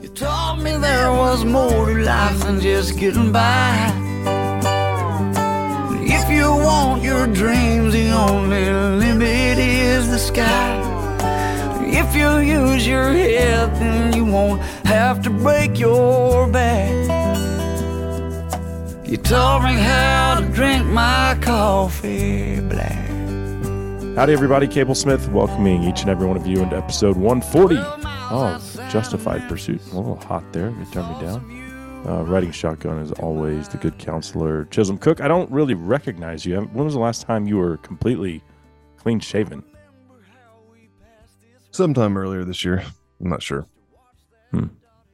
You taught me there was more to life than just getting by. If you want your dreams, the only limit is the sky. If you use your head, then you won't have to break your back. You taught me how to drink my coffee black. Howdy, everybody. Cable Smith welcoming each and every one of you into episode 140 of Justified Pursuit. A little hot there. You turn me down. Uh, riding shotgun is always the good counselor. Chisholm Cook, I don't really recognize you. When was the last time you were completely clean shaven? Sometime earlier this year. I'm not sure. Hmm.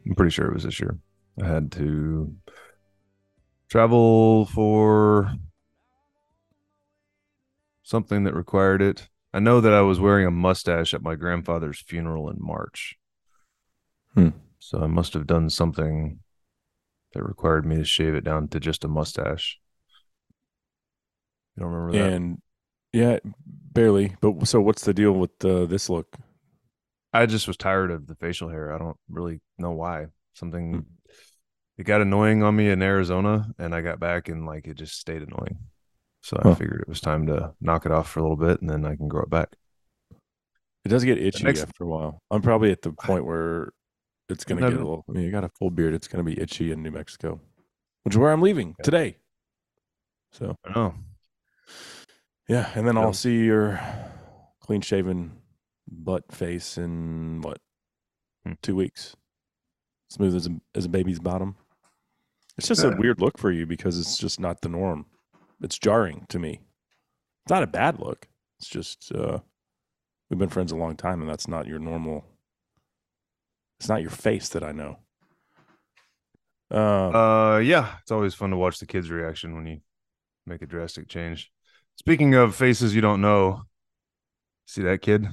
I'm pretty sure it was this year. I had to travel for something that required it. I know that I was wearing a mustache at my grandfather's funeral in March. Hmm. So I must have done something that required me to shave it down to just a mustache. You don't remember that? And yeah, barely. But so what's the deal with uh, this look? I just was tired of the facial hair. I don't really know why. Something Hmm. it got annoying on me in Arizona and I got back and like it just stayed annoying. So I Huh. figured it was time to knock it off for a little bit and then I can grow it back. It does get itchy next- after a while. I'm probably at the point where it's going to get a little. I mean, you got a full beard. It's going to be itchy in New Mexico, which is where I'm leaving today. So I know. yeah, and then. I'll see your clean shaven butt face in what Hmm. two weeks, smooth as a, as a baby's bottom. It's just a weird look for you because it's just not the norm. It's jarring to me. It's not a bad look. It's just uh, we've been friends a long time, and that's not your normal. It's not your face that I know. Uh, Uh yeah, it's always fun to watch the kids' reaction when you make a drastic change. Speaking of faces you don't know, see that kid?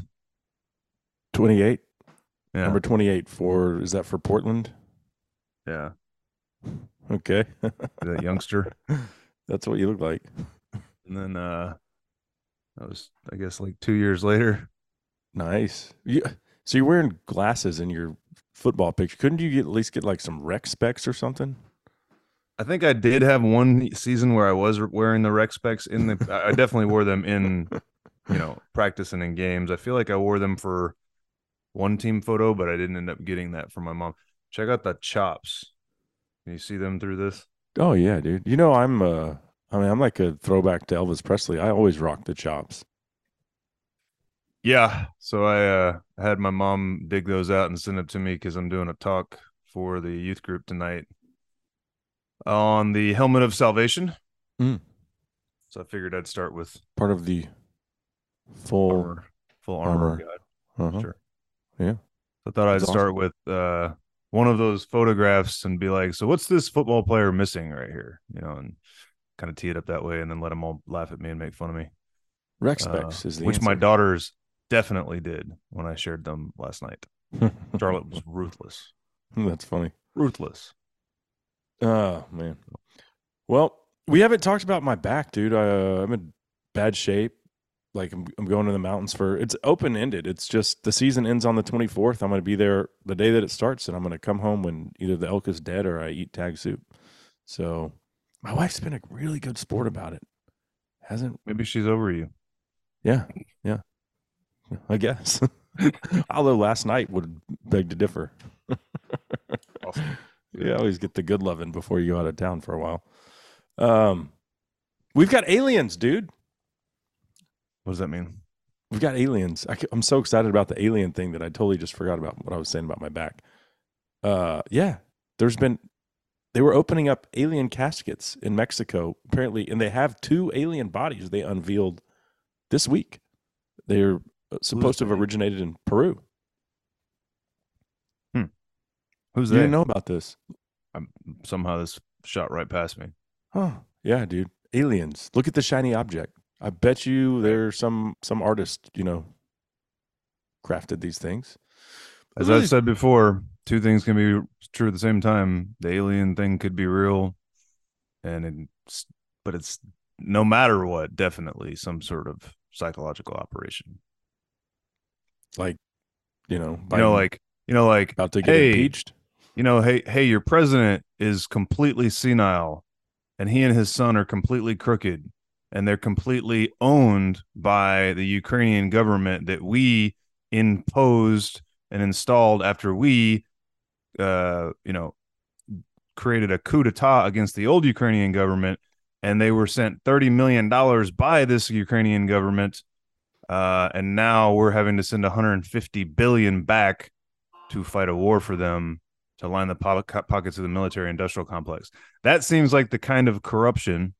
twenty-eight, Yeah. number twenty-eight for is that for Portland? yeah. Okay, That youngster. that's what you look like. And then uh that was I guess like two years later. Nice. You, so you're wearing glasses in your football picture. Couldn't you get, at least get like some rec specs or something? I think I did have one season where I was wearing the rec specs in the. I definitely wore them in, you know, practice and in games. I feel like I wore them for one team photo, but I didn't end up getting that from my mom. Check out the chops. Can you see them through this? Oh yeah, dude. You know I'm uh I mean I'm like a throwback to Elvis Presley. I always rock the chops. Yeah. So I uh had my mom dig those out and send them to me because I'm doing a talk for the youth group tonight on the helmet of salvation. Mm. So I figured I'd start with Part of the full armor, full armor, armor. uh-huh. Sure. Yeah. I thought I'd That's start with uh, one of those photographs and be like, "So what's this football player missing right here?" You know, and kind of tee it up that way, and then let them all laugh at me and make fun of me. rec Uh, is the which my daughters definitely did when I shared them last night. Charlotte was ruthless, That's funny. ruthless. Oh man. Well, we haven't talked about my back, dude. Uh, I'm in bad shape. Like I'm, I'm going to the mountains for it's open ended. It's just the season ends on the 24th. I'm going to be there the day that it starts, and I'm going to come home when either the elk is dead or I eat tag soup. So my wife's been a really good sport about it. Hasn't? Maybe she's over you. Yeah, yeah. I guess. Although last night would beg to differ. Awesome. You always get the good loving before you go out of town for a while. Um, we've got aliens, dude. What does that mean? We've got aliens. I, am so excited about the alien thing that I totally just forgot about what I was saying about my back. Uh, yeah, there's been they were opening up alien caskets in Mexico apparently, and they have two alien bodies they unveiled this week. They're supposed to have originated in Peru. Hmm. Who's that? You didn't know about this? Somehow this shot right past me. Huh. Yeah, dude. Aliens. Look at the shiny object. I bet you there's some some artist, you know, crafted these things. As Really- I've said before, two things can be true at the same time. The alien thing could be real, and it's, but it's no matter what, definitely some sort of psychological operation. Like, you know, You know, like you know, like about to get hey, impeached. you know, hey, hey, your president is completely senile, and he and his son are completely crooked, and they're completely owned by the Ukrainian government that we imposed and installed after we, uh, you know, created a coup d'état against the old Ukrainian government, and they were sent thirty million dollars by this Ukrainian government, uh, and now we're having to send one hundred and fifty billion back to fight a war for them to line the po- pockets of the military industrial complex. That seems like the kind of corruption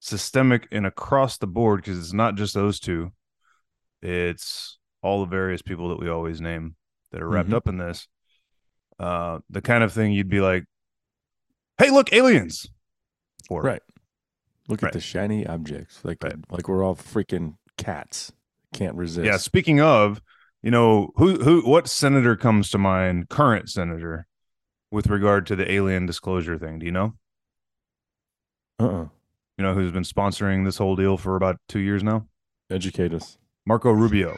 systemic and across the board because it's not just those two. It's all the various people that we always name that are wrapped Mhm. up in this. Uh, the kind of thing you'd be like, "Hey, look, aliens!" Or Right. Look Right. at the shiny objects. Like Right. like we're all freaking cats. Can't resist. yeah. Speaking of, you know, who who what senator comes to mind? Current senator, with regard to the alien disclosure thing. Do you know? Uh-uh. You know who's been sponsoring this whole deal for about two years now? Educate us. Marco Rubio.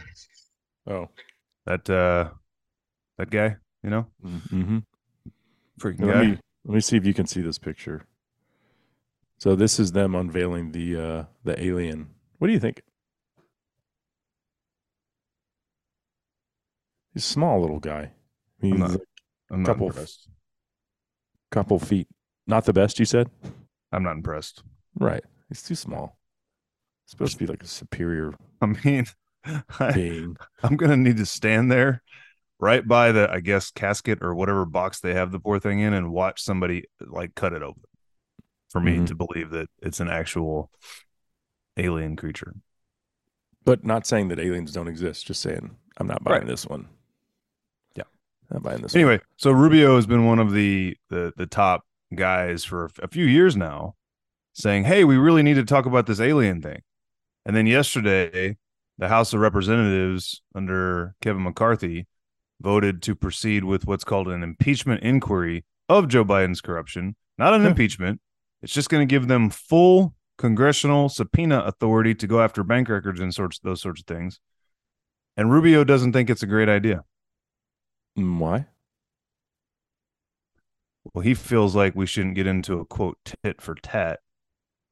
Oh. That uh, that guy. You know, Mm-hmm. freaking Let guy. me let me see if you can see this picture. So this is them unveiling the uh the alien. What do you think? He's a small little guy. He's not- a I'm not couple- impressed. couple feet. Not the best, you said? I'm not impressed. Right. He's too small. supposed to be like a superior I mean, I, being. I'm gonna need to stand there right by the, I guess, casket or whatever box they have the poor thing in, and watch somebody like cut it open for me Mhm. to believe that it's an actual alien creature. But not saying that aliens don't exist, just saying I'm not buying Right. this one. Not buying this Anyway, so Rubio has been one of the the the top guys for a few years now, saying, "Hey, we really need to talk about this alien thing." And then yesterday, the House of Representatives under Kevin McCarthy voted to proceed with what's called an impeachment inquiry of Joe Biden's corruption. Not an Yeah. impeachment. It's just going to give them full congressional subpoena authority to go after bank records and sorts those sorts of things. And Rubio doesn't think it's a great idea. Mm, Why? Well, he feels like we shouldn't get into a quote tit for tat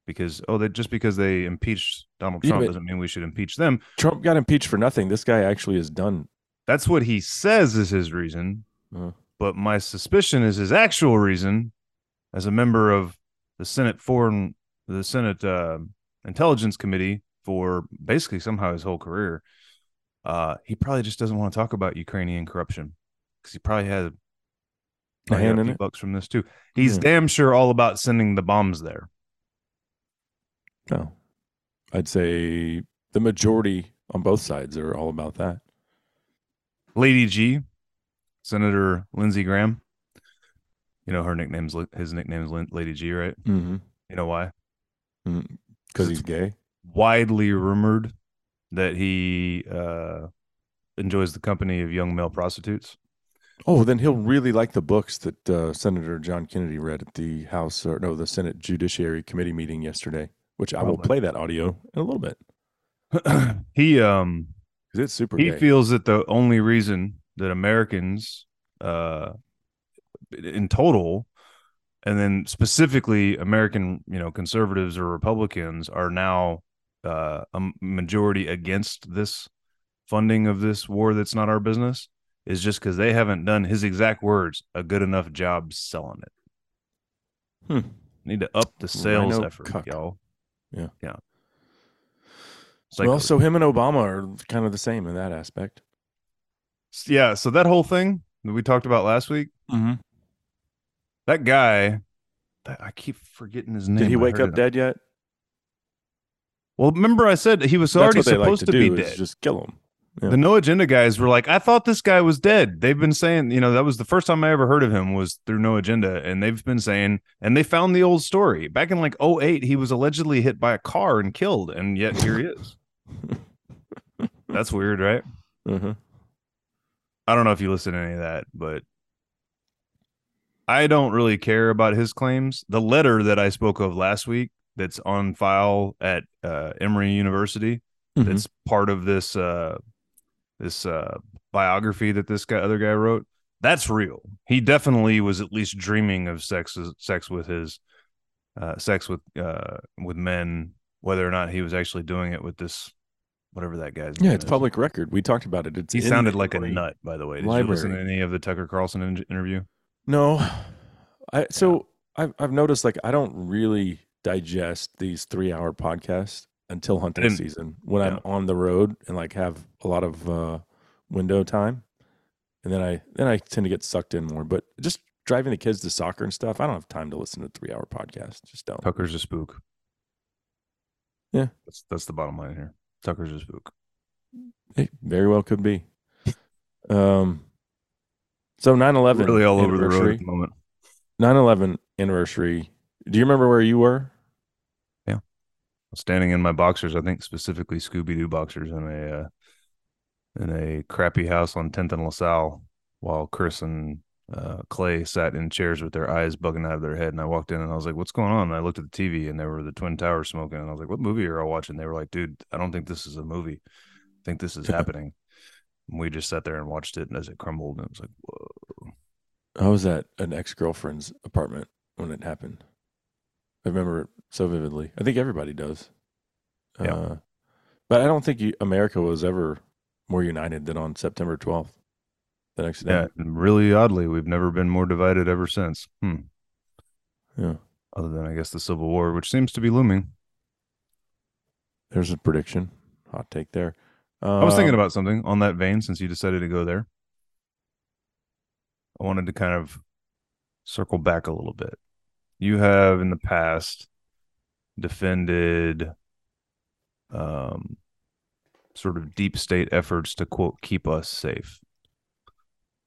because oh, that just because they impeached Donald Trump but- doesn't mean we should impeach them. Trump got impeached for nothing. This guy actually is done. That's what he says is his reason. Uh-huh. But my suspicion is his actual reason, as a member of the Senate Foreign, the Senate uh, Intelligence Committee for basically somehow his whole career. Uh, he probably just doesn't want to talk about Ukrainian corruption because he probably had A hand in it. bucks from this too. He's Yeah. damn sure all about sending the bombs there. No, I'd say the majority on both sides are all about that. Lady G, Senator Lindsey Graham. You know her nickname's his nickname is Lady G, right? Mm-hmm. You know why? Because he's gay. Widely rumored that he uh, enjoys the company of young male prostitutes. Oh, then he'll really like the books that uh, Senator John Kennedy read at the House or no, the Senate Judiciary Committee meeting yesterday. Which I will play that audio in a little bit he um it's super. he gay. feels that the only reason that Americans uh in total and then specifically American, you know, conservatives or Republicans are now uh, a majority against this funding of this war that's not our business is just because they haven't done his exact words a good enough job selling it. Hmm. Need to up the sales RINO effort, cuck. y'all. Yeah. yeah. well, so him and Obama are kind of the same in that aspect. yeah, so that whole thing that we talked about last week, Mm-hmm. that guy, that, I keep forgetting his name. Did he I wake up dead yet? Well, remember I said he was That's already they like supposed to, be dead. Just kill him. Yeah. The no agenda guys were like, I thought this guy was dead. They've been saying, you know, that was the first time I ever heard of him was through no agenda. And they've been saying, and they found the old story. Back in like 08, he was allegedly hit by a car and killed. And yet here he is. That's weird, right? Uh-huh. I don't know if you listen to any of that, but I don't really care about his claims. The letter that I spoke of last week that's on file at uh, Emory University Mhm. that's part of this uh this uh biography that this guy other guy wrote that's real. He definitely was at least dreaming of sex sex with his uh, sex with uh, with men, whether or not he was actually doing it with this whatever that guy's Yeah, it's is. public record. We talked about it. It's He sounded like a nut, by the way. Did you listen to library. any of the Tucker Carlson in- interview? No, I so I've I've noticed like I don't really digest these three hour podcasts until hunting didn't- season when I'm on the road and like have a lot of uh, window time, and then I then I tend to get sucked in more. But just driving the kids to soccer and stuff, I don't have time to listen to three hour podcasts. Just don't. Tucker's a spook. Yeah. that's that's the bottom line here. Tucker's a spook. It very well could be. Um. So 9-11 Really all over the road at the moment. 9-11 anniversary. Do you remember where you were? Standing in my boxers, I think specifically Scooby Doo boxers in a uh, in a crappy house on 10th and LaSalle, while Chris and uh, Clay sat in chairs with their eyes bugging out of their head. And I walked in and I was like, "What's going on?" And I looked at the TV and there were the Twin Towers smoking. And I was like, "What movie are all watching?" They were like, "Dude, I don't think this is a movie. I think this is happening." And we just sat there and watched it, and as it crumbled, and it was like, "Whoa." I was at an ex girlfriend's apartment when it happened. I remember it so vividly. I think everybody does. Yeah. Uh, but I don't think you, America was ever more united than on September 12th, the next day. Yeah, really oddly, we've never been more divided ever since. Hmm. Yeah. Other than I guess the Civil War, which seems to be looming. There's a prediction. Hot take there. I was thinking Um, about something on that vein since you decided to go there. I wanted to kind of circle back a little bit. You have in the past defended um sort of deep state efforts to quote keep us safe.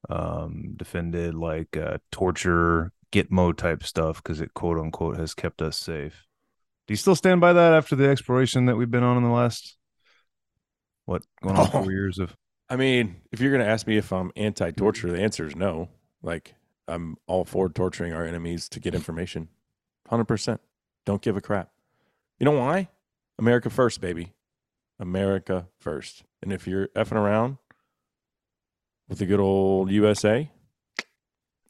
Um defended like uh torture gitmo type stuff because it quote unquote has kept us safe. Do you still stand by that after the exploration that we've been on in the last what going on Oh. four years of I mean, if you're going to ask me if I'm anti torture, the answer is no. Like, I'm all for torturing our enemies to get information. 100%. Don't give a crap. You know why? America first, baby. America first. And if you're effing around with the good old USA,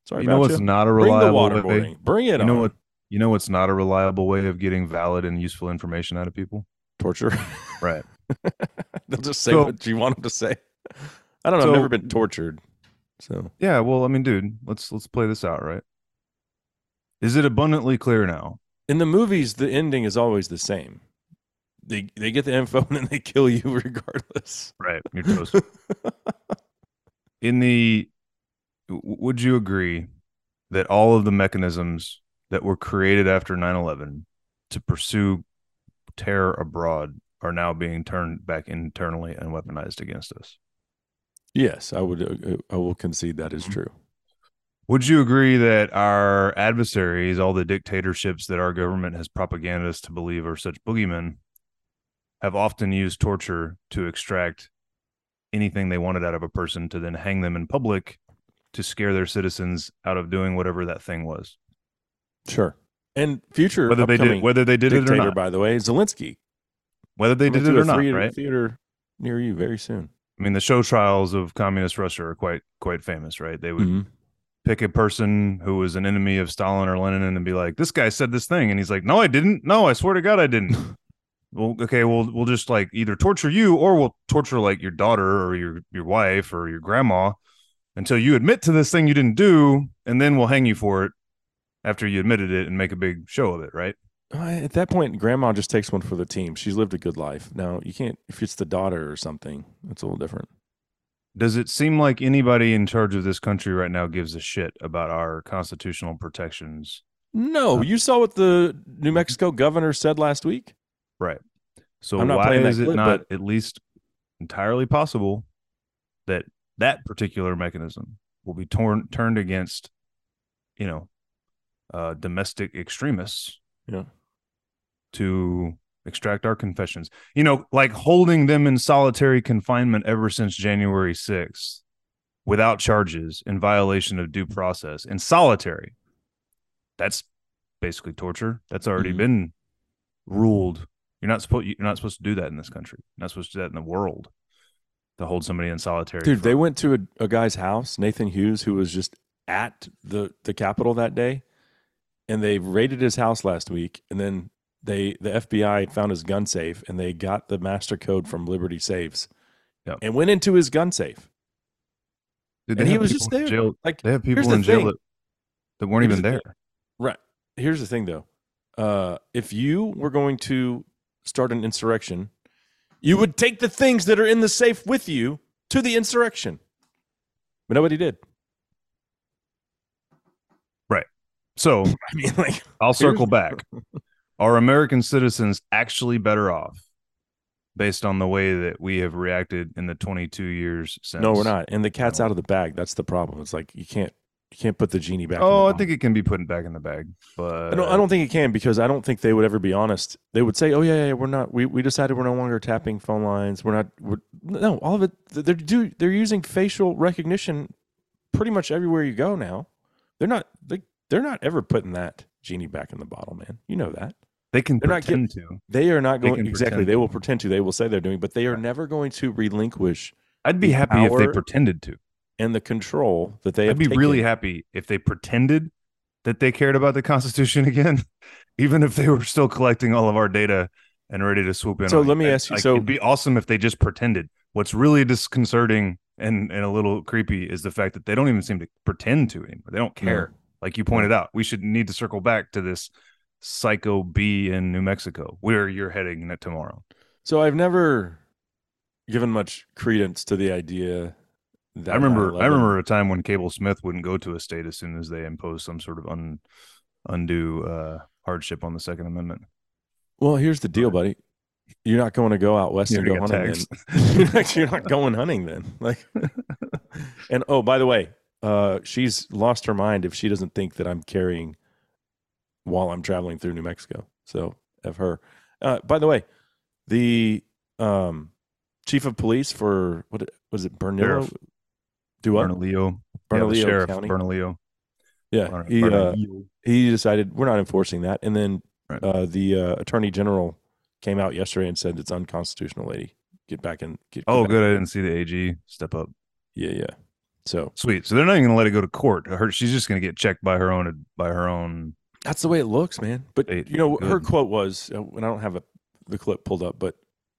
sorry you know what's you. not a reliable Bring way? waterboarding. Bring it You on. know what? You know what's not a reliable way of getting valid and useful information out of people? Torture. Right. They'll just say So- what you want them to say. I don't know. So- I've never been tortured. So Yeah. Well, I mean, dude, let's let's play this out, right? Is it abundantly clear now? in the movies, the ending is always the same. They they get the info and then they kill you regardless. Right. You're toast. In the, w- would you agree that all of the mechanisms that were created after 9/11 to pursue terror abroad are now being turned back internally and weaponized against us? Yes, I would. Uh, I will concede that is Mhm. true. Would you agree that our adversaries, all the dictatorships that our government has propaganded us to believe are such boogeymen, have often used torture to extract anything they wanted out of a person to then hang them in public to scare their citizens out of doing whatever that thing was? Sure. And future Whether they did whether they did it or not. by the way, Zelensky. Whether they Coming did it or not, right? Theater near you very soon. I mean, the show trials of communist Russia are quite quite famous, right? They would Mhm. pick a person who was an enemy of Stalin or Lenin and be like, "This guy said this thing," and he's like, "No, I didn't. No, I swear to God, I didn't." well, okay, we'll we'll just like either torture you or we'll torture like your daughter or your your wife or your grandma until you admit to this thing you didn't do, and then we'll hang you for it after you admitted it and make a big show of it, right? Uh, At that point, grandma just takes one for the team. She's lived a good life. Now you can't if it's the daughter or something. It's a little different. Does it seem like anybody in charge of this country right now gives a shit about our constitutional protections? No, you saw what the New Mexico governor said last week. Right. So why is is it not but- at least entirely possible that that particular mechanism will be torn turned against, you know, uh, domestic extremists Yeah. To extract our confessions? You know, like holding them in solitary confinement ever since January 6th without charges in violation of due process in solitary. That's basically torture. That's already Mhm. been ruled. You're not supposed you're not supposed to do that in this country. You're not supposed to do that in the world. to hold somebody in solitary. Dude, they went to a, a guy's house, Nathan Hughes, who was just at the the Capitol that day, and they raided his house last week, and then they the FBI found his gun safe, and they got the master code from Liberty Safes, Yep. and went into his gun safe. Dude, and he was just there. Jail, Like, they have people in jail that, that weren't Here's even the there. Right. Here's the thing, though. Uh, if you were going to start an insurrection, you would take the things that are in the safe with you to the insurrection. But nobody did. Right. So I mean, like, I'll circle back. Are American citizens actually better off based on the way that we have reacted in the 22 years since? no, we're not. And the cat's No. out of the bag. That's the problem. It's like you can't you can't put the genie back. in Oh, I think it can be put back in the bag, but I don't, I don't think it can because I don't think they would ever be honest. They would say, "Oh yeah, yeah, we're not. We, we decided we're no longer tapping phone lines. We're not. We're, no, all of it. They're do they're using facial recognition pretty much everywhere you go now. They're not. They, they're not ever putting that genie back in the bottle, man. You know that they can They're not pretend to. they are not going can exactly. They will pretend to. They will say they're doing, but they are never going to relinquish I'd be happy if they pretended to. and the control that they I'd be really happy if they pretended that they cared about the Constitution again, even if they were still collecting all of our data and ready to swoop in. So let me ask you, like, so- it'd be awesome if they just pretended. What's really disconcerting and and a little creepy is the fact that they don't even seem to pretend to anymore. They don't care. Like you pointed out, we should need to circle back to this psycho B in New Mexico, where you're heading tomorrow. So I've never given much credence to the idea that I remember. 9/11 I remember a time when Cable Smith wouldn't go to a state as soon as they imposed some sort of un, undue uh, hardship on the Second Amendment. Well, here's the deal, buddy. You're not going to go out west and go hunting. You're not, you're not going hunting then. Like, and oh, by the way, uh, she's lost her mind if she doesn't think that I'm carrying while I'm traveling through New Mexico. So, of her. Uh, by the way, the um, chief of police for what was it, Bernillo? Sheriff. Do what? Bernalillo, yeah, sheriff County. Bernalillo. Yeah, he uh, he decided we're not enforcing that, and then Right. uh, the uh, attorney general came out yesterday and said it's unconstitutional. Lady, get back and Get, get Oh, back- good. I didn't see the AG step up. Yeah, yeah. So Sweet. So they're not even going to let it go to court. Her, she's just going to get checked by her own by her own. That's the way it looks, man. But Hey, you know, her quote was, uh, and I don't have a, the clip pulled up, but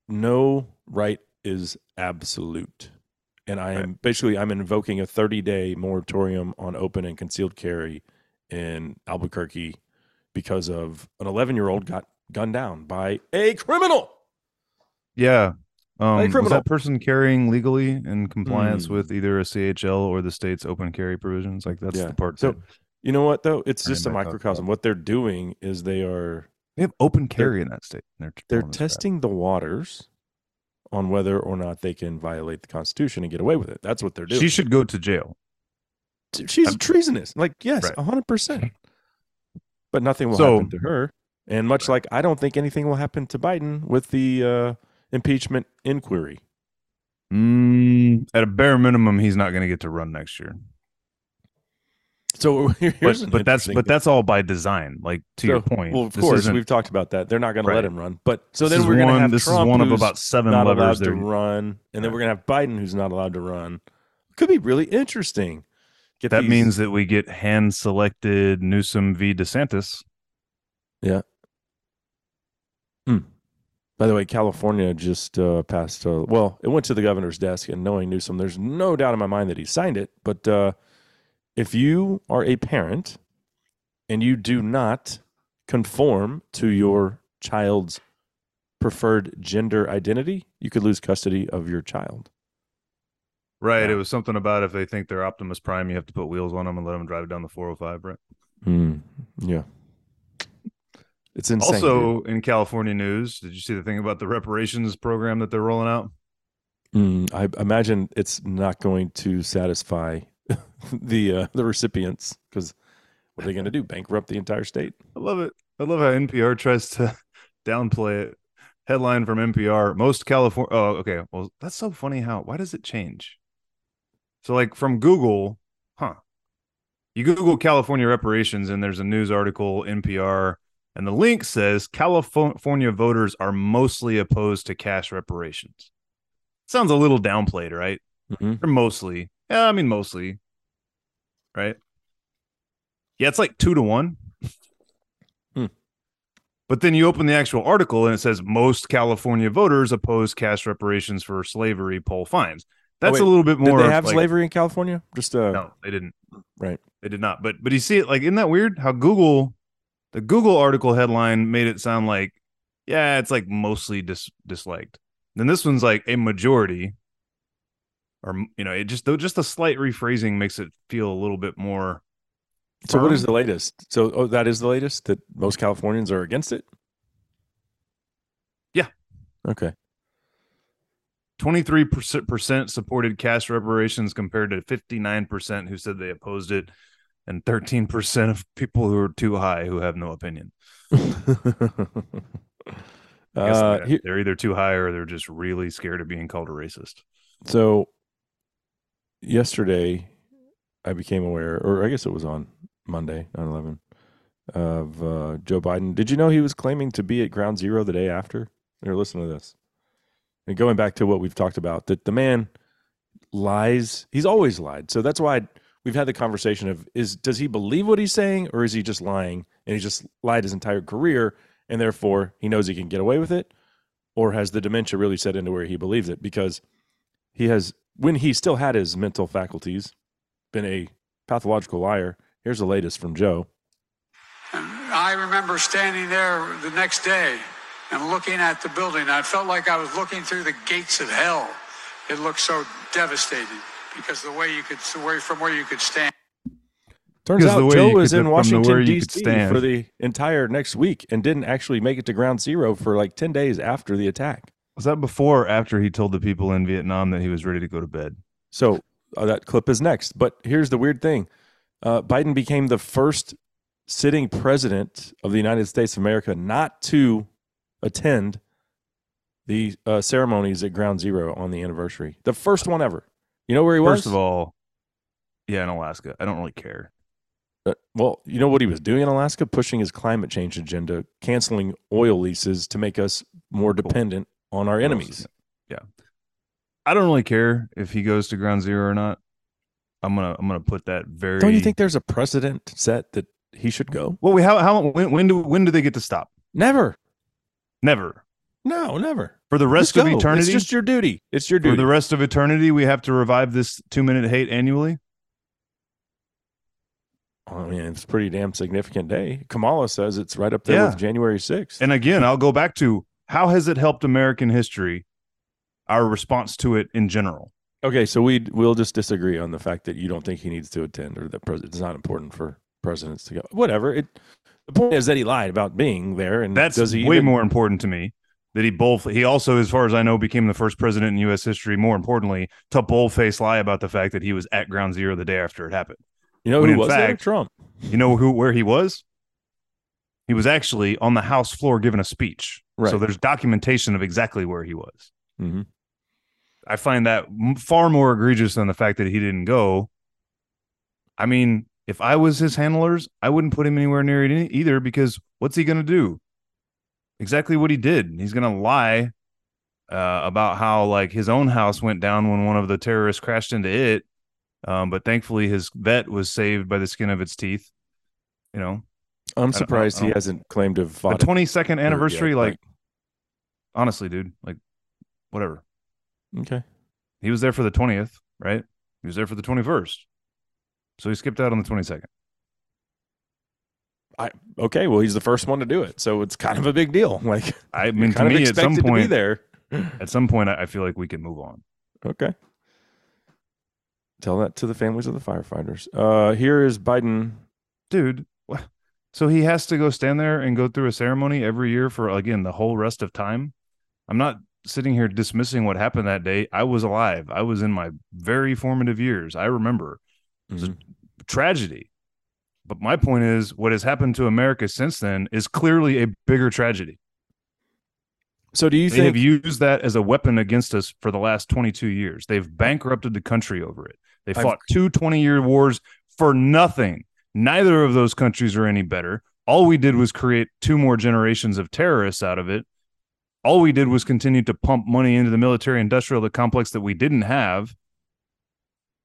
no right is absolute. And I am basically I'm invoking a 30 day moratorium on open and concealed carry in Albuquerque because of an 11 year old got gunned down by a criminal. Yeah. Um, was criminal. that person carrying legally in compliance Hmm. with either a CHL or the state's open carry provisions? Like that's Yeah. the part. So that- you know what though? It's just a might talk about microcosm. What they're doing is they are they have open carry in that state. They're they're pulling this crap. testing the waters on whether or not they can violate the Constitution and get away with it. That's what they're doing. She should go to jail. She's treasonous. Like yes, Right. a hundred percent. But nothing will So- happen to her. And much like I don't think anything will happen to Biden with the uh, impeachment inquiry. Mm, at a bare minimum, he's not going to get to run next year. So here's But, but that's but that's all by design. Like to your point. Well, of this course, we've talked about that. They're not going to let him run. But so then we're going to have this Trump, is one of about seven not allowed levers. to run, and then Right. we're going to have Biden, who's not allowed to run. Could be really interesting. Get That these- means that we get hand selected Newsom v. DeSantis. Yeah. Mm. By the way, California just uh, passed. Uh, well, it went to the governor's desk, and knowing Newsom, there's no doubt in my mind that he signed it. But uh, if you are a parent and you do not conform to your child's preferred gender identity, you could lose custody of your child. Right. Yeah. It was something about if they think they're Optimus Prime, you have to put wheels on them and let them drive down the 405. Right. Hmm. Yeah, it's insane. dude. also, in California news, did you see the thing about the reparations program that they're rolling out? Mm, I imagine it's not going to satisfy the uh, the recipients because what are they going to do? Bankrupt the entire state? I love it. I love how NPR tries to downplay it. Headline from NPR: Most California. Oh, okay. Well, that's so funny. How? Why does it change? So, like from Google, huh? You Google California reparations, and there's a news article NPR, and the link says California voters are mostly opposed to cash reparations. sounds a little downplayed, right? Mhm. Or mostly. Yeah, I mean mostly. Right? Yeah, it's like two to one. Hmm. But then you open the actual article and it says most California voters oppose cash reparations for slavery poll fines. That's wait, a little bit more. Did they have like- slavery in California? Just uh, No, they didn't. Right. They did not. But but you see it like isn't that weird? How Google the Google article headline made it sound like, yeah, it's like mostly dis- disliked. Then this one's like a majority, or you know, it just though just the slight rephrasing makes it feel a little bit more. So what is the latest? So oh, that is the latest that most Californians are against it. Yeah. Okay. Twenty three percent supported cash reparations compared to fifty nine percent who said they opposed it, and thirteen percent of people who are too high who have no opinion. Uh, they're- they're either too high or they're just really scared of being called a racist. so yesterday, I became aware, or I guess it was on Monday, 9-11, of uh, Joe Biden. Did you know he was claiming to be at Ground Zero the day after? Here, listen to this. And going back to what we've talked about, that the man lies. He's always lied. So that's why we've had the conversation of is does he believe what he's saying or is he just lying and he just lied his entire career and therefore he knows he can get away with it or has the dementia really set into where he believes it because he has when he still had his mental faculties been a pathological liar here's the latest from joe And I remember standing there the next day and looking at the building. I felt like I was looking through the gates of hell. It looked so devastating because the way you could, the way from where you could stand. turns Because the out way joe was in from the where washington d.c for the entire next week and didn't actually make it to ground zero for like 10 days after the attack Was that before or after he told the people in Vietnam that he was ready to go to bed? So uh, that clip is next. But here's the weird thing uh, Biden became the first sitting president of the United States of America not to attend the uh, ceremonies at Ground Zero on the anniversary. The first one ever. You know where he was? First of all, yeah, in Alaska. I don't really care. Uh, well, you know what he was doing in Alaska? Pushing his climate change agenda, canceling oil leases to make us more dependent on our enemies. Yeah. I don't really care if he goes to ground zero or not. I'm gonna I'm gonna put that very Don't you think there's a precedent set that he should go? Well we how how when when do when do they get to stop? Never. Never. No, never. For the rest of eternity. It's just your duty. It's your duty. for the rest of eternity, we have to revive this two minute hate annually. I mean, it's a pretty damn significant day. Kamala says it's right up there Yeah. with January 6th. And again, I'll go back to how has it helped American history, our response to it in general. okay, so we we'll just disagree on the fact that you don't think he needs to attend or that pres- it's not important for presidents to go. Whatever. It the point is that he lied about being there and That's does he way even- more important to me. That he both he also, as far as I know, became the first president in U.S. history. More importantly, to boldface lie about the fact that he was at Ground Zero the day after it happened. You know when who was there? Trump. You know who where he was? He was actually on the House floor giving a speech. Right. So there's documentation of exactly where he was. Mhm. I find that far more egregious than the fact that he didn't go. I mean, if I was his handlers, I wouldn't put him anywhere near it either because what's he going to do? Exactly what he did. He's going to lie uh, about how like his own house went down when one of the terrorists crashed into it. Um, but thankfully, his vet was saved by the skin of its teeth. You know, I'm I surprised he don't- hasn't claimed to have the fought. it 22nd yet, anniversary. but- like, honestly, dude, like, whatever. okay. He was there for the 20th, right? He was there for the 21st. So he skipped out on the 22nd. I, Okay, well, he's the first one to do it, so it's kind of a big deal. Like, I mean, to me, at some expected to be point, there. at some point, I I feel like we can move on. Okay. Tell that to the families of the firefighters. Uh, here is Biden. Dude, so he has to go stand there and go through a ceremony every year for, again, the whole rest of time. I'm not sitting here dismissing what happened that day. I was alive. I was in my very formative years. I remember Mhm. tragedy. But my point is, what has happened to America since then is clearly a bigger tragedy. So, do you think they think have used that as a weapon against us for the last 22 years. They've bankrupted the country over it. They I've- fought two 20 year wars for nothing. Neither of those countries are any better. All we did was create two more generations of terrorists out of it. All we did was continue to pump money into the military industrial complex that we didn't have.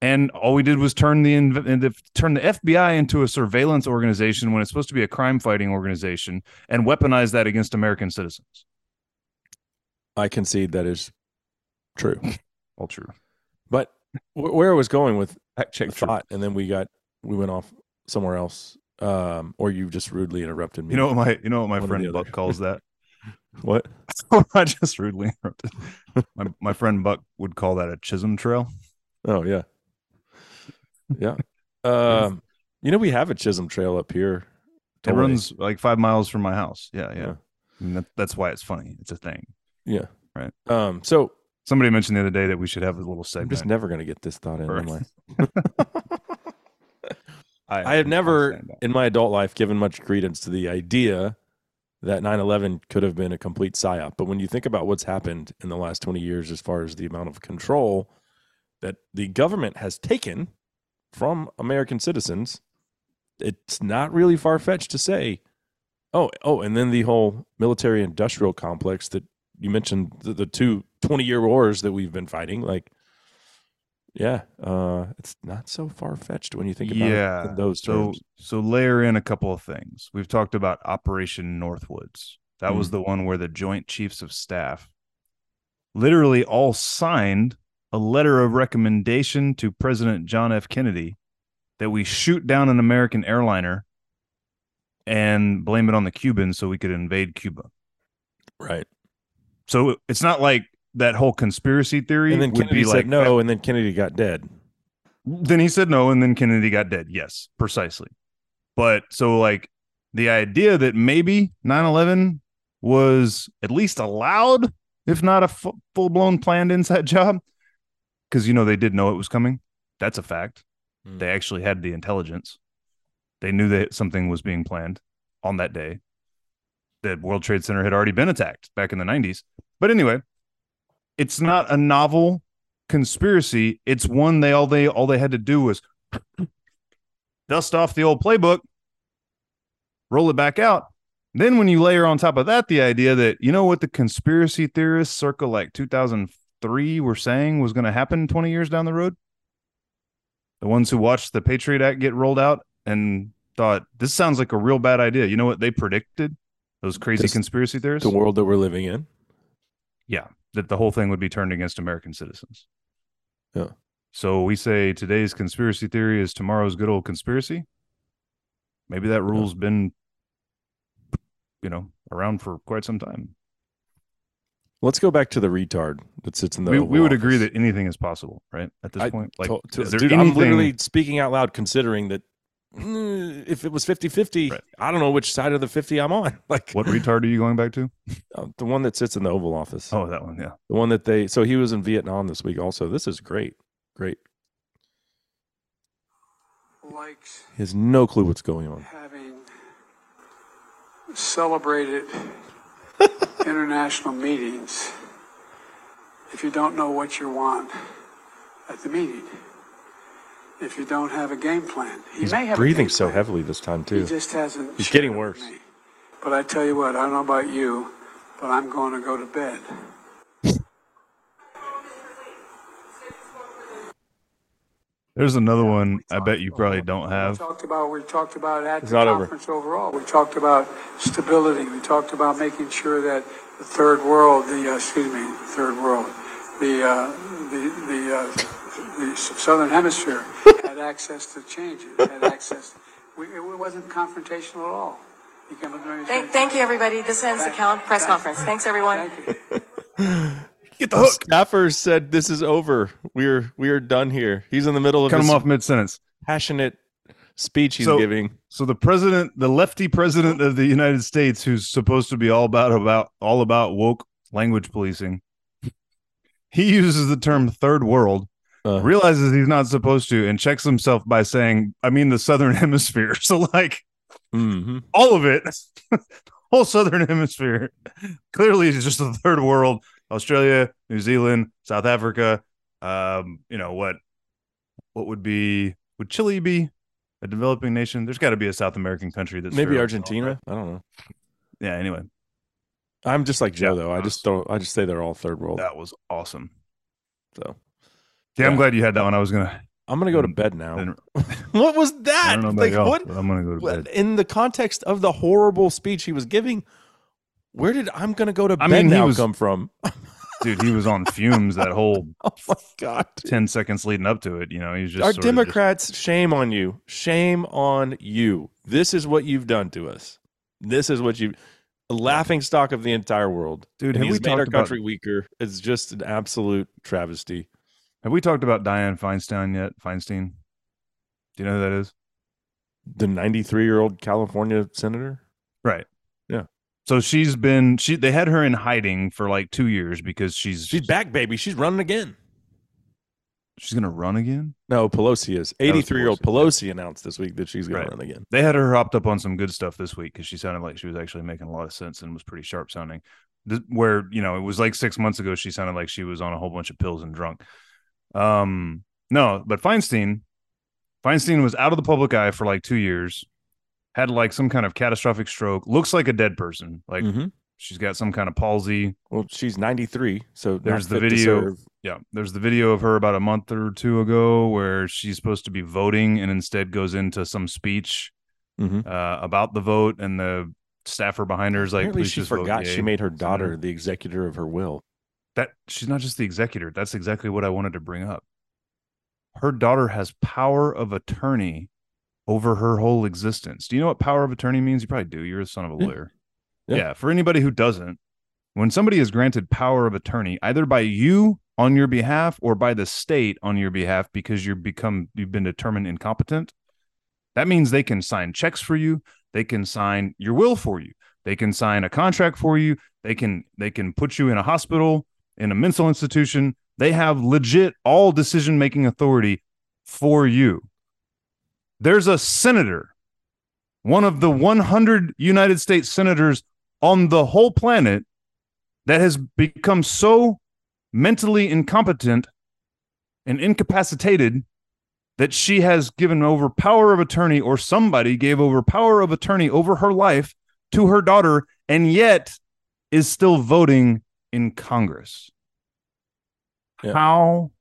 And all we did was turn the, the turn the FBI into a surveillance organization when it's supposed to be a crime fighting organization and weaponize that against American citizens. I concede that is true. All true. But where I was going with check the true. and then we got we went off somewhere else, um, or you just rudely interrupted me. You know what my you know what my One friend. Buck calls that? What? I just rudely interrupted. My my friend Buck would call that a Chisholm trail. Oh yeah, yeah. Um, you know we have a Chisholm Trail up here. It runs like five miles from my house. Yeah, yeah. Yeah. I mean, that, that's why it's funny. It's a thing. Yeah. Right. Um. So Somebody mentioned the other day that we should have a little segment. I'm just never going to get this thought in. Am I? I have never in my adult life given much credence to the idea that 9/11 could have been a complete psyop. But when you think about what's happened in the last 20 years as far as the amount of control that the government has taken from American citizens, it's not really far fetched to say, oh, oh, and then the whole military industrial complex that you mentioned the, the two 20 year wars that we've been fighting, like. Yeah, uh, it's not so far fetched when you think about yeah. those so terms. so layer in a couple of things. We've talked about Operation Northwoods. That Mm. was the one where the Joint Chiefs of Staff literally all signed a letter of recommendation to President John F. Kennedy that we shoot down an American airliner and blame it on the Cubans so we could invade Cuba. Right. So it's not like that whole conspiracy theory And then would Kennedy be said like no, and then Kennedy got dead. Then he said no, and then Kennedy got dead. Yes, precisely. But so, like, the idea that maybe 9 11 was at least allowed, if not a full blown planned inside job, because, you know, they did know it was coming. That's a fact. Mm. They actually had the intelligence. They knew that something was being planned on that day. The World Trade Center had already been attacked back in the 90s. But anyway, it's not a novel conspiracy. It's one they all they all they had to do was dust off the old playbook, roll it back out. Then when you layer on top of that the idea that you know what the conspiracy theorists circa like 2003 were saying was going to happen 20 years down the road, the ones who watched the Patriot Act get rolled out and thought this sounds like a real bad idea. You know what they predicted? Those crazy This- conspiracy theorists The world that we're living in. yeah, that the whole thing would be turned against American citizens. Yeah. So we say today's conspiracy theory is tomorrow's good old conspiracy. Maybe that rule's been, you know, around for quite some time. Let's go back to the retard that sits in the. We, we would agree that anything is possible, right? At this I point, like, to- to- dude, I'm literally speaking out loud, considering that if it was 50-50, Right. I don't know which side of the 50 I'm on. Like what retard are you going back to? uh, the one that sits in the Oval Office. Oh, that one, yeah. The one that they. So he was in Vietnam this week. Also, this is great. Great. Likes He has no clue what's going on. having celebrated international meetings if you don't know what you want at the meeting. If you don't have a game plan, he He's may have breathing so plan. heavily this time too. He too. just hasn't. He's getting worse. me. But I tell you what, I don't know about you, but I'm going to go to bed. There's another one I bet you probably don't have. We have. talked about we talked about at It's the not over. conference overall. We talked about stability. We talked about making sure that the third world, the uh, excuse me, third world, the uh, the the, uh, the southern hemisphere had access to changes, had access. We, it wasn't confrontational at all. You came up with Thank, thank you, everybody. This ends the Cal press conference. Thanks, everyone. Thank you. Get the hook. Staffers said this is over. We're we are done here. He's in the middle of Cut him off mid sentence. passionate speech he's So- giving. So the president, the lefty president of the United States, who's supposed to be all about about all about woke language policing, he uses the term third world, Uh, realizes he's not supposed to, and checks himself by saying, "I mean the southern hemisphere." So like mhm. all of it, whole southern hemisphere, clearly is just the third world. Australia, New Zealand, South Africa. Um, you know what? What would be? Would Chile be a developing nation? There's got to be a South American country that's Maybe Argentina. I don't know. yeah. Anyway, I'm just like Joe Yeah, though. I just don't. I just say they're all third world. That was awesome. So Yeah, I'm Yeah. glad you had that one. I was gonna. I'm gonna go to bed now. what was that? I don't know about like what? I'm gonna go to bed. In the context of the horrible speech he was giving, where did I'm gonna go to I bed mean, now was- come from? Dude, he was on fumes that whole Oh my god. 10 seconds leading up to it. You know, he was just Our of just- Democrats, shame on you. Shame on you. This is what you've done to us. This is what you laughing stock of the entire world. Dude, and he's we made our talked about- country weaker. It's just an absolute travesty. Have we talked about Dianne Feinstein yet? Feinstein? Do you know who that is? The 93 year old California senator. Right. Yeah. So she's been she they had her in hiding for like 2 years because she's She's back, baby. She's running again. she's going to run again. No, Pelosi is. 83 year old Pelosi, announced this week that she's going Right. to run again. They had her hopped up on some good stuff this week cuz she sounded like she was actually making a lot of sense and was pretty sharp sounding. This, where, you know, it was like 6 months ago she sounded like she was on a whole bunch of pills and drunk. Um no, but Feinstein Feinstein was out of the public eye for like 2 years. Had like some kind of catastrophic stroke. Looks like a dead person. Like mm-hmm. she's got some kind of palsy. Well, she's 93. So There's the video. Yeah, there's the video of her about a month or two ago where she's supposed to be voting and instead goes into some speech Mhm. uh, about the vote, and the staffer behind her is like, Apparently, "Please she forgot she made her daughter the executor of her will. That. She's not just the executor. That's exactly what I wanted to bring up. Her daughter has power of attorney over her whole existence. Do you know what power of attorney means? You probably do. You're the son of a lawyer. Yeah. yeah. For anybody who doesn't, when somebody is granted power of attorney, either by you on your behalf or by the state on your behalf because you've become you've been determined incompetent, that means they can sign checks for you, they can sign your will for you, they can sign a contract for you, they can they can put you in a hospital, in a mental institution. They have legit all decision making authority for you. There's a senator, one of the 100 United States senators on the whole planet that has become so mentally incompetent and incapacitated that she has given over power of attorney or somebody gave over power of attorney over her life to her daughter and yet is still voting in Congress. Yeah. How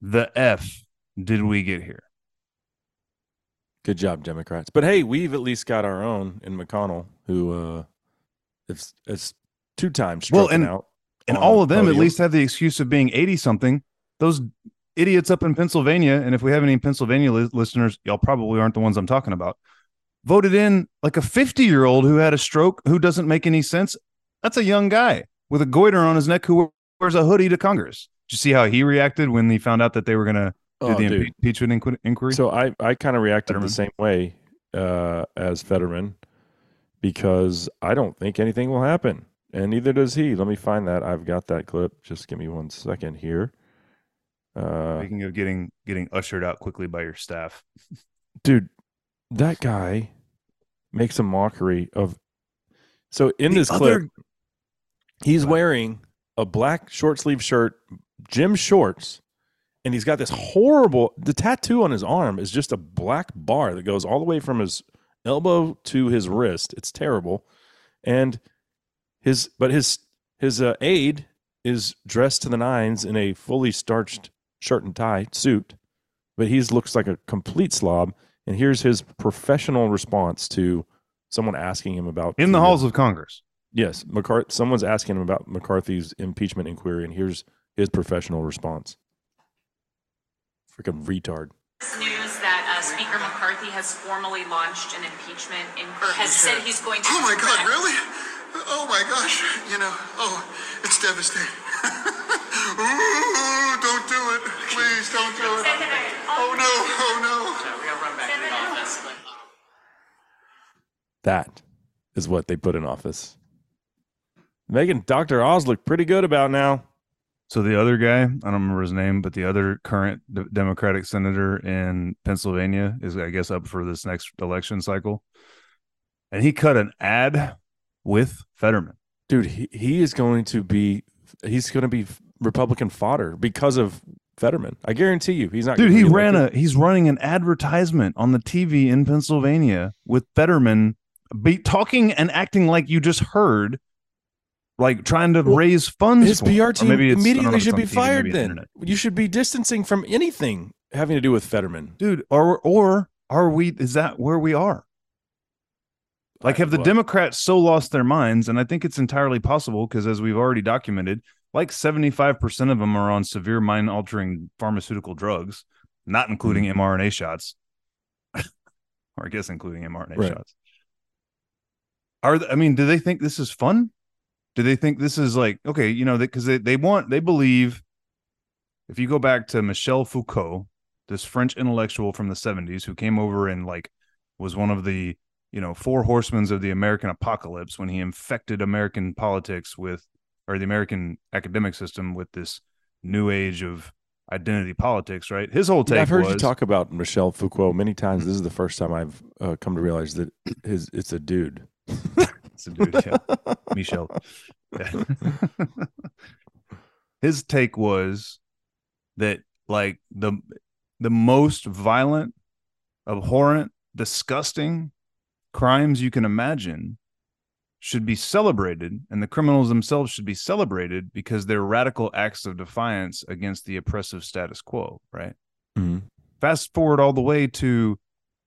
the F did we get here? Good job, Democrats. But hey, we've at least got our own in McConnell, who uh, it's it's two times Well, and- out. And all of them at least have the excuse of being 80 something. Those idiots up in Pennsylvania, and if we have any Pennsylvania li- listeners, y'all probably aren't the ones I'm talking about, voted in like a 50 year old who had a stroke who doesn't make any sense. That's a young guy with a goiter on his neck who wears a hoodie to Congress. Did you see how he reacted when he found out that they were going to do Oh, the dude. impeachment inqu- inquiry? So I I kind of reacted Fetterman. the same way uh, as Fetterman because I don't think anything will happen, and neither does he. Let me find that. I've got that clip. Just give me one second here. Uh, Speaking of getting getting ushered out quickly by your staff, dude, that guy makes a mockery of. So in The this other- clip, he's What? wearing a black short sleeve shirt, gym shorts, and he's got this horrible. The tattoo on his arm is just a black bar that goes all the way from his elbow to his wrist. It's terrible, and his but his his uh, aide is dressed to the nines in a fully starched shirt and tie suit, but he looks like a complete slob. And here's his professional response to someone asking him about in the halls of Congress. Yes, McCarthy. Someone's asking him about McCarthy's impeachment inquiry, and here's his professional response. Freaking retard. news that uh, Speaker McCarthy has formally launched an impeachment inquiry, has said he's going to. Oh my God, correct- really? Oh my gosh, you know, oh, it's devastating. Ooh, don't do it. Please don't do it. Oh no, oh no. We gotta run back to the office. That is what they put in office. Making Dr. Oz look pretty good about now. So the other guy, I don't remember his name, but the other current d- Democratic senator in Pennsylvania is, I guess, up for this next election cycle, and he cut an ad with Fetterman. Dude, he, he is going to be he's going to be Republican fodder because of Fetterman. I guarantee you, he's not. Dude, he ran a he's running an advertisement on the TV in Pennsylvania with Fetterman be talking and acting like you just heard like trying to raise funds. His for. PR team maybe it's- I don't know immediately should be TV, fired. Then you should be distancing from anything having to do with Fetterman. dude. Or or are we? Is that where we are? Like, have the What? Democrats so lost their minds? And I think it's entirely possible because, as we've already documented, like 75% of them are on severe mind altering pharmaceutical drugs, not including Mm-hmm. mRNA shots, or I guess including mRNA Right. shots. Are I mean, do they think this is fun? Do they think this is like, okay, you know, because they, they want, they believe if you go back to Michel Foucault, this French intellectual from the 70s who came over and like was one of the you know four horsemen of the American apocalypse when he infected American politics with or the American academic system with this new age of identity politics. Right? His whole take. Yeah, I've heard was, you talk about Michel Foucault many times. This is the first time I've uh, come to realize that his it's a dude. It's dude, yeah. Michel. Yeah. His take was that like the the most violent, abhorrent, disgusting crimes you can imagine should be celebrated and the criminals themselves should be celebrated because they're radical acts of defiance against the oppressive status quo, right? Mhm. Fast forward all the way to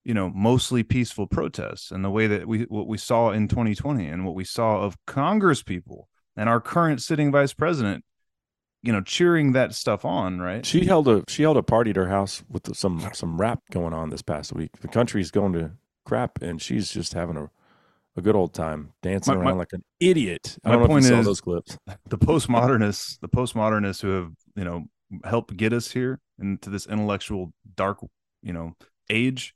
you know mostly peaceful protests and the way that we what we saw in 2020 and what we saw of congress people and our current sitting vice president you know cheering that stuff on right She held a she held a party at her house with some some rap going on this past week. The country's going to crap, and she's just having a a good old time dancing My- around my- like an idiot. I my point if you saw is- those clips. the postmodernists the postmodernists who have you know helped get us here into this intellectual dark you know age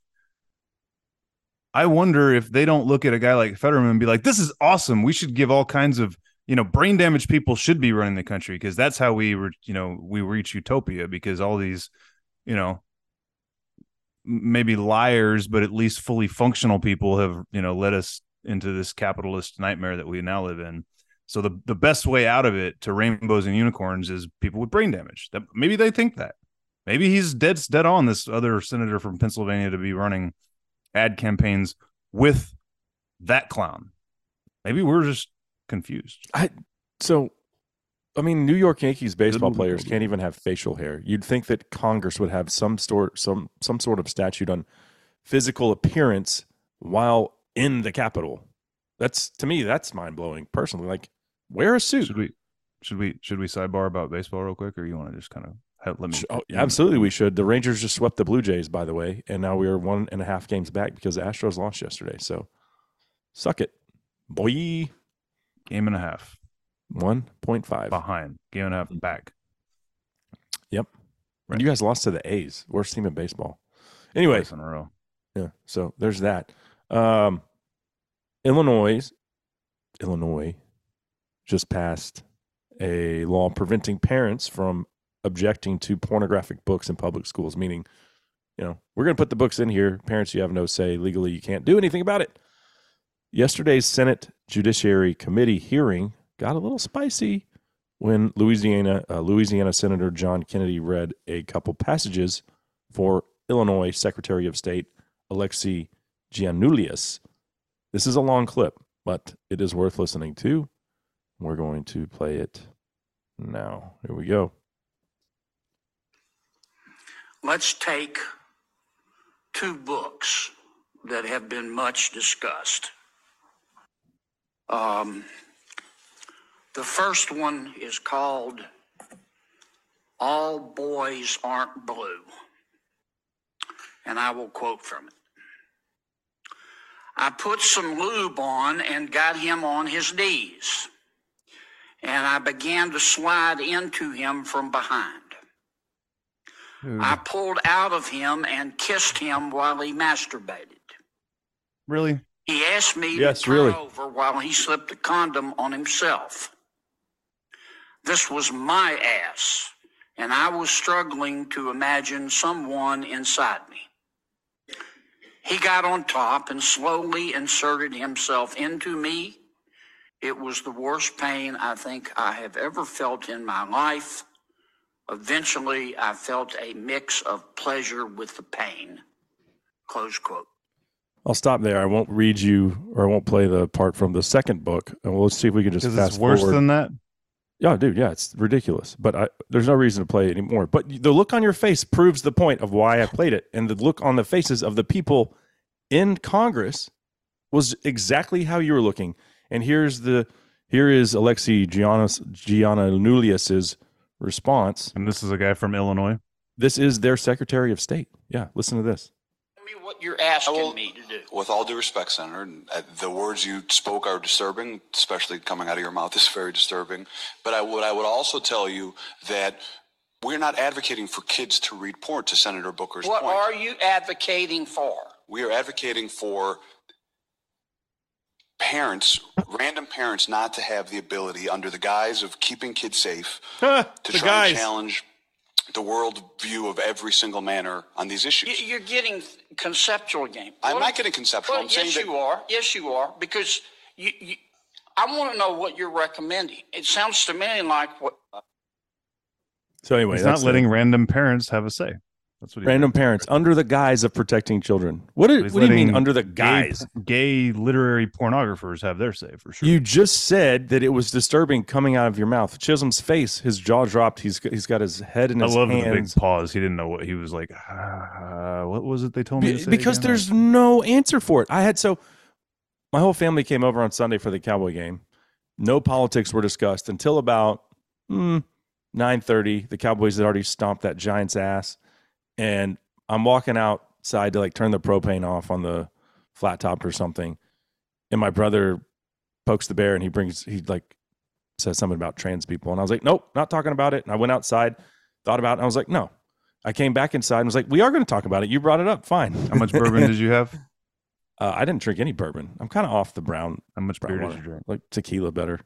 i wonder if they don't look at a guy like fetterman and be like this is awesome we should give all kinds of you know brain damaged people should be running the country because that's how we were you know we reach utopia because all these you know maybe liars but at least fully functional people have you know led us into this capitalist nightmare that we now live in so the the best way out of it to rainbows and unicorns is people with brain damage. That maybe they think that. Maybe he's dead dead on this other senator from Pennsylvania to be running ad campaigns with that clown. Maybe we're just confused. I So, I mean, New York Yankees baseball players can't even have facial hair. You'd think that Congress would have some sort some some sort of statute on physical appearance while in the Capitol. That's to me, that's mind blowing. Personally, like wear a suit. Should we should we should we sidebar about baseball real quick, or you want to just kind of have, let me? Oh, absolutely, we should. The Rangers just swept the Blue Jays, by the way, and now we are one and a half games back because the Astros lost yesterday. So, suck it, boy. game and a half One point five. behind, game and a half back. Yep. Right. You guys lost to the A's, worst team in baseball. Anyway, Twice in a row. yeah. So there's that. Um, Illinois, Illinois, just passed a law preventing parents from objecting to pornographic books in public schools. Meaning, you know, we're going to put the books in here. Parents, you have no say. Legally, you can't do anything about it. Yesterday's Senate Judiciary Committee hearing got a little spicy when Louisiana uh, Louisiana Senator John Kennedy read a couple passages for Illinois Secretary of State Alexi Giannoulias. This is a long clip, but it is worth listening to. We're going to play it now. Here we go. Let's take two books that have been much discussed. Um, the first one is called All Boys Aren't Blue. And I will quote from it. I put some lube on and got him on his knees. And I began to slide into him from behind. I pulled out of him and kissed him while he masturbated. Really? He asked me Yes, to turn really. over while he slipped a condom on himself. This was my ass, and I was struggling to imagine someone inside me. He got on top and slowly inserted himself into me. It was the worst pain I think I have ever felt in my life. Eventually, I felt a mix of pleasure with the pain. Close quote. I'll stop there. I won't read you or I won't play the part from the second book. And we'll see if we can just Because fast it's worse forward. than that. Yeah, dude. Yeah, it's ridiculous. But I, there's no reason to play it anymore. But the look on your face proves the point of why I played it, and the look on the faces of the people in Congress was exactly how you were looking. And here's the here is Alexi Giannis Giannoulias's response. And this is a guy from Illinois. This is their Secretary of State. Yeah, listen to this. Tell me what you're asking me to do. With all due respect, Senator, uh, the words you spoke are disturbing, especially coming out of your mouth is very disturbing. But I would, I would also tell you that we're not advocating for kids to read porn. To Senator Booker's What point, are you advocating for? we are advocating for parents, random parents, not to have the ability, under the guise of keeping kids safe, to try guys. and challenge the world view of every single manner on these issues. You- You're getting conceptual game. I'm What- not getting conceptual. Well, I'm saying yes, that you are. Yes, you are. Because you, you, I want to know what you're recommending. It sounds to me like what So anyway, He's not letting the- random parents have a say. That's what he random parents under the guise of protecting children. What, do, what do you mean under the guise? Gay, literary pornographers have their say for sure. You just said that it was disturbing coming out of your mouth. Chisholm's face, his jaw dropped. He's he's got his head in his hands. I love the big hands. pause. He didn't know what he was like. Uh, what was it they told me? Be- to say because again? there's no answer for it. I had so my whole family came over on Sunday for the Cowboy game. No politics were discussed until about mm, nine thirty. The Cowboys had already stomped that Giants ass, and I'm walking outside to like turn the propane off on the flat top or something, and my brother pokes the bear and he brings he like says something about trans people, and I was like, nope, not talking about it. And I went outside, thought about it, and I was like, no. I came back inside and was like, we are going to talk about it. You brought it up, fine. How much bourbon did you have? Uh, I didn't drink any bourbon. I'm kind of off the brown. How much brown beer did you drink? Like tequila better.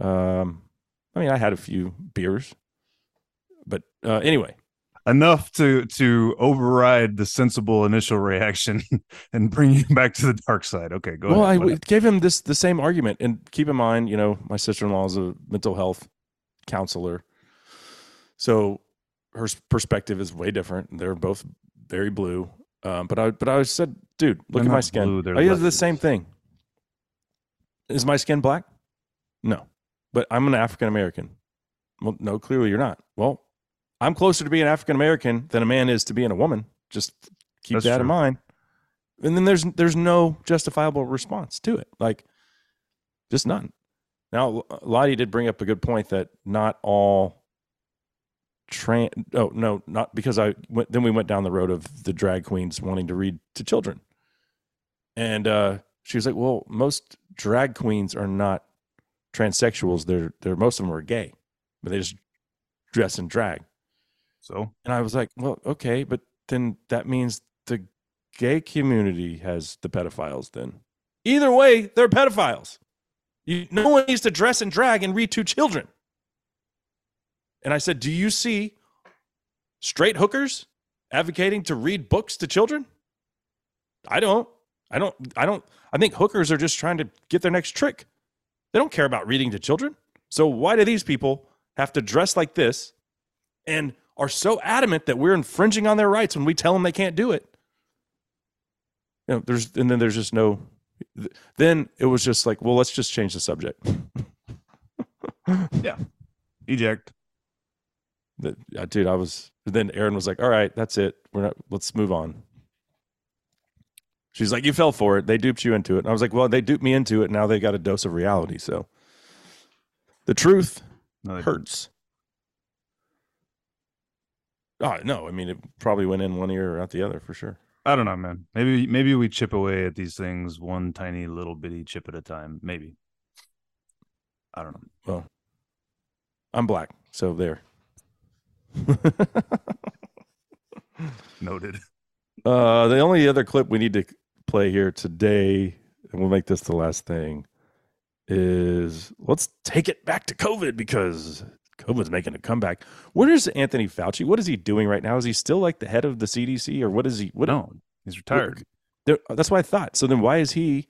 Um, I mean, I had a few beers, but uh, anyway, Enough to to override the sensible initial reaction and bring you back to the dark side. Okay, go ahead. well, I ahead. w- gave him this the same argument, and keep in mind, you know, my sister in law is a mental health counselor, so her perspective is way different. They're both very blue, um, but I but I said, dude, look They're at my skin. blue, I use the same thing. Is my skin black? No, but I'm an African American. Well, no, clearly you're not. Well, I'm closer to being African American than a man is to being a woman. Just keep That's that in mind. And then there's there's no justifiable response to it. Like just none. Now, Lottie did bring up a good point that not all trans. Oh no, not because I went. Then we went down the road of the drag queens wanting to read to children, and uh, she was like, "Well, most drag queens are not transsexuals. They're they're most of them are gay, but they just dress in drag." So And I was like, "Well, okay, but then that means the gay community has the pedophiles. Then either way, they're pedophiles." You, no one needs to dress and drag and read to children. And I said, Do you see straight hookers advocating to read books to children? I don't. I don't. I don't. I think hookers are just trying to get their next trick. They don't care about reading to children. So why do these people have to dress like this and are so adamant that we're infringing on their rights when we tell them they can't do it? You know, there's and then there's just no then it was just like, well, let's just change the subject. Yeah, eject. That- uh, dude, I was. Then Aaron was like, "All right, that's it. We're not. Let's move on." She's like, "You fell for it. They duped you into it." And I was like, "Well, they duped me into it. Now they got a dose of reality." So, the truth No, hurts. Oh no! I mean, it probably went in one ear or out the other for sure. I don't know, man. Maybe maybe we chip away at these things one tiny little bitty chip at a time. Maybe. I don't know. Well, I'm black, so there. Noted. Uh, the only other clip we need to play here today, and we'll make this the last thing, is let's take it back to COVID because COVID's making a comeback. Where is Anthony Fauci? What is he doing right now? Is he still like the head of the CDC, or what is he? What? No, he's retired. There, that's what I thought. So then, why is he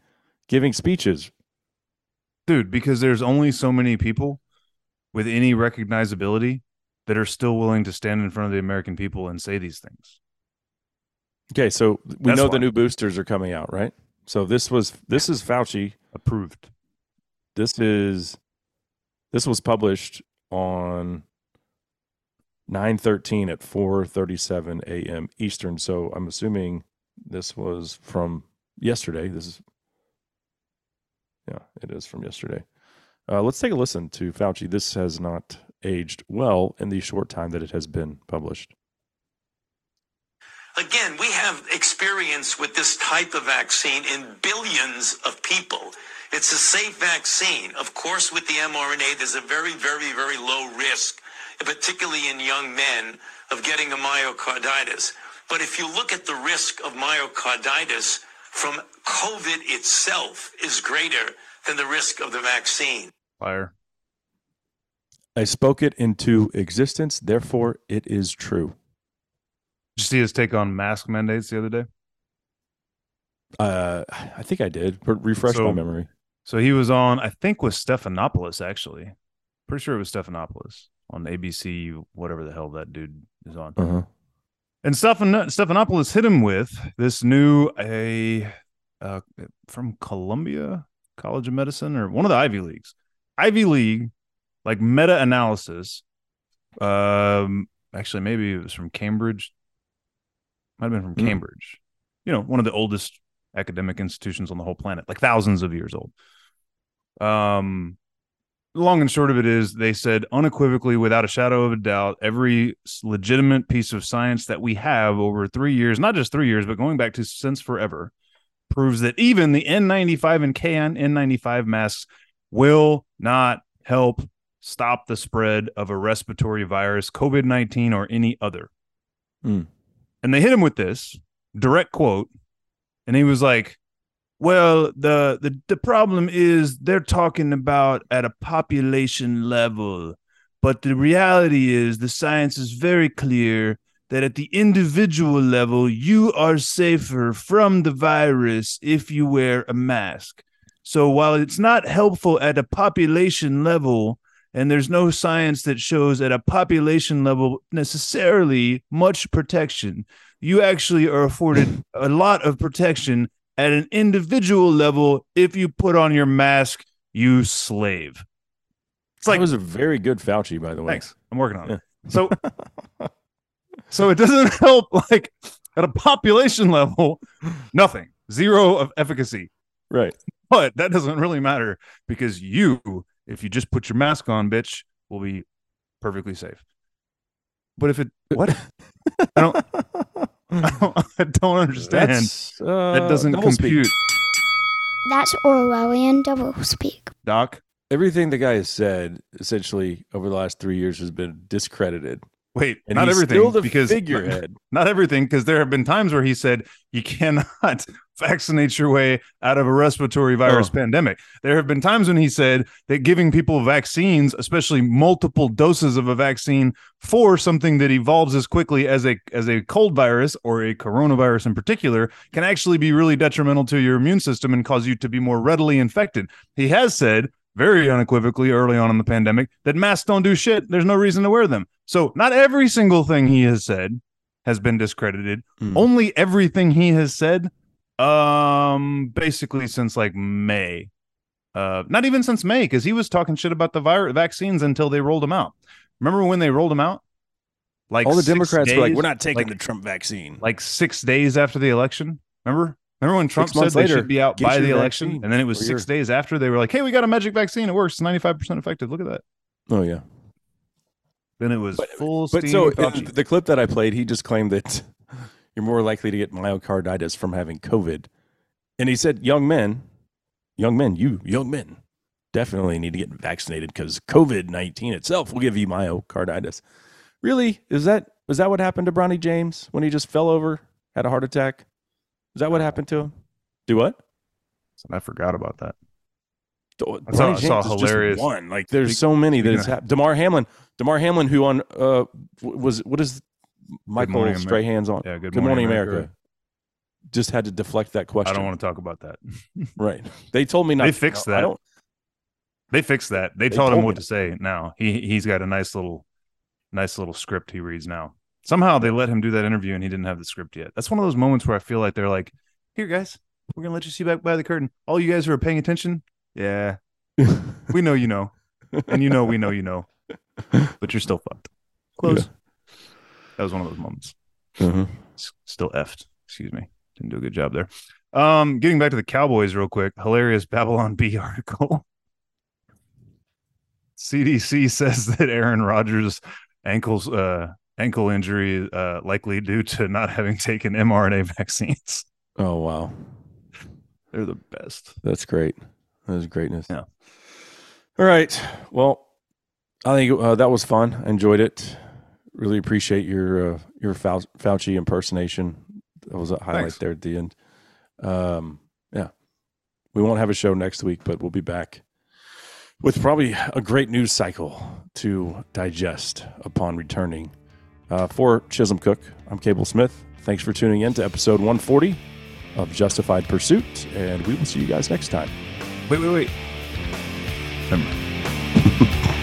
giving speeches? Dude, because there's only so many people with any recognizability that are still willing to stand in front of the American people and say these things. Okay, so we That's know why. the new boosters are coming out, right? So this was this is Fauci. Approved. This is this was published on 913 at 4:37 a.m. Eastern. So I'm assuming this was from yesterday. This is Yeah, it is from yesterday. Uh, let's take a listen to Fauci. This has not aged well in the short time that it has been published. Again, we have experience with this type of vaccine in billions of people. It's a safe vaccine. Of course, with the mRNA, there's a very, very, very low risk, particularly in young men, of getting a myocarditis. But if you look at the risk of myocarditis from COVID itself is greater than the risk of the vaccine. Fire. I spoke it into existence, therefore it is true. Did you see his take on mask mandates the other day? Uh, I think I did. But refresh my memory. So he was on, I think, with Stephanopoulos actually. Pretty sure it was Stephanopoulos on ABC, whatever the hell that dude is on. Uh-huh. And Stephan Stephanopoulos hit him with this new a uh, from Columbia College of Medicine or one of the Ivy Leagues. Ivy League, like meta analysis. Um, actually, maybe it was from Cambridge. Might have been from Hmm. Cambridge. You know, one of the oldest academic institutions on the whole planet, like thousands of years old. Um, long and short of it is they said unequivocally without a shadow of a doubt every legitimate piece of science that we have over three years not just three years but going back to since forever proves that even the n95 and kn n95 masks will not help stop the spread of a respiratory virus covid-19 or any other Hmm. and they hit him with this direct quote and he was like well, the, the the problem is they're talking about at a population level, but the reality is the science is very clear that at the individual level you are safer from the virus if you wear a mask. So while it's not helpful at a population level and there's no science that shows at a population level necessarily much protection, you actually are afforded a lot of protection at an individual level if you put on your mask, you slave. It's like it was a very good Fauci, by the way. Thanks. I'm working on it. So so it doesn't help like at a population level, nothing. Zero of efficacy. Right. But that doesn't really matter because you, if you just put your mask on, bitch, will be perfectly safe. But if it what? I don't I don't, understand. That's, uh, that doesn't doublespeak. compute. That's Orwellian doublespeak. Doc, Everything the guy has said essentially over the last three years has been discredited. Wait, And not he's everything still the because figurehead. Not everything, because there have been times where he said you cannot vaccinate your way out of a respiratory virus Oh. pandemic. There have been times when he said that giving people vaccines, especially multiple doses of a vaccine for something that evolves as quickly as a as a cold virus or a coronavirus in particular, can actually be really detrimental to your immune system and cause you to be more readily infected. He has said very unequivocally early on in the pandemic that masks don't do shit. There's no reason to wear them. So not every single thing he has said has been discredited. Hmm. Only everything he has said, um, basically since like May. Uh, not even since May, because he was talking shit about the virus vaccines until they rolled them out. Remember when they rolled them out? Like All the Democrats were like, "We're not taking like- the Trump vaccine." like six days after the election. Remember? Remember when Trump said months they later, should be out by the election, vaccine and then it was six your- days after they were like, "Hey, we got a magic vaccine. It works. Ninety five percent effective. Look at that." oh yeah. Then it was full But so the clip that I played, he just claimed that you're more likely to get myocarditis from having COVID. And he said, young men, young men, you young men definitely need to get vaccinated because COVID 19 itself will give you myocarditis. Really? Is that was that what happened to Bronny James when he just fell over, had a heart attack? Is that what happened to him? Do what? I forgot about that. I saw- I James saw is just hilarious- one. Like there's so many that has happened. Damar Hamlin, Damar Hamlin, who on uh was what is Michael Morning Strahan's on? Yeah, Good Good Morning, Morning America. America. Just had to deflect that question. I don't want to talk about that. Right. They told me not. They fixed I that. don't. They fixed that. They, They told him what me. to say. Now he he's got a nice little, nice little script he reads now. Somehow they let him do that interview and he didn't have the script yet. That's one of those moments where I feel like they're like, "Here, guys, we're gonna let you see back by the curtain. All you guys who are paying attention, yeah, we know you know, and you know we know you know, but you're still fucked. Close." That was one of those moments. Mhm. S- Still effed. Excuse me. Didn't do a good job there. Um, getting back to the Cowboys real quick. Hilarious Babylon Bee article. CDC says that Aaron Rodgers' ankles uh ankle injury uh likely due to not having taken mRNA vaccines. Oh wow, They're the best. that's great. That is greatness. Yeah. All right. Well, I think uh, that was fun. I enjoyed it. Really appreciate your uh, your Fau- Fauci impersonation. That was a highlight Thanks. there at the end. Um, yeah, we won't have a show next week, but we'll be back with probably a great news cycle to digest upon returning. Uh, for Chisholm Cook, I'm Cable Smith. Thanks for tuning in to episode 140 of Justified Pursuit, and we will see you guys next time. Wait, wait, wait. Never mind.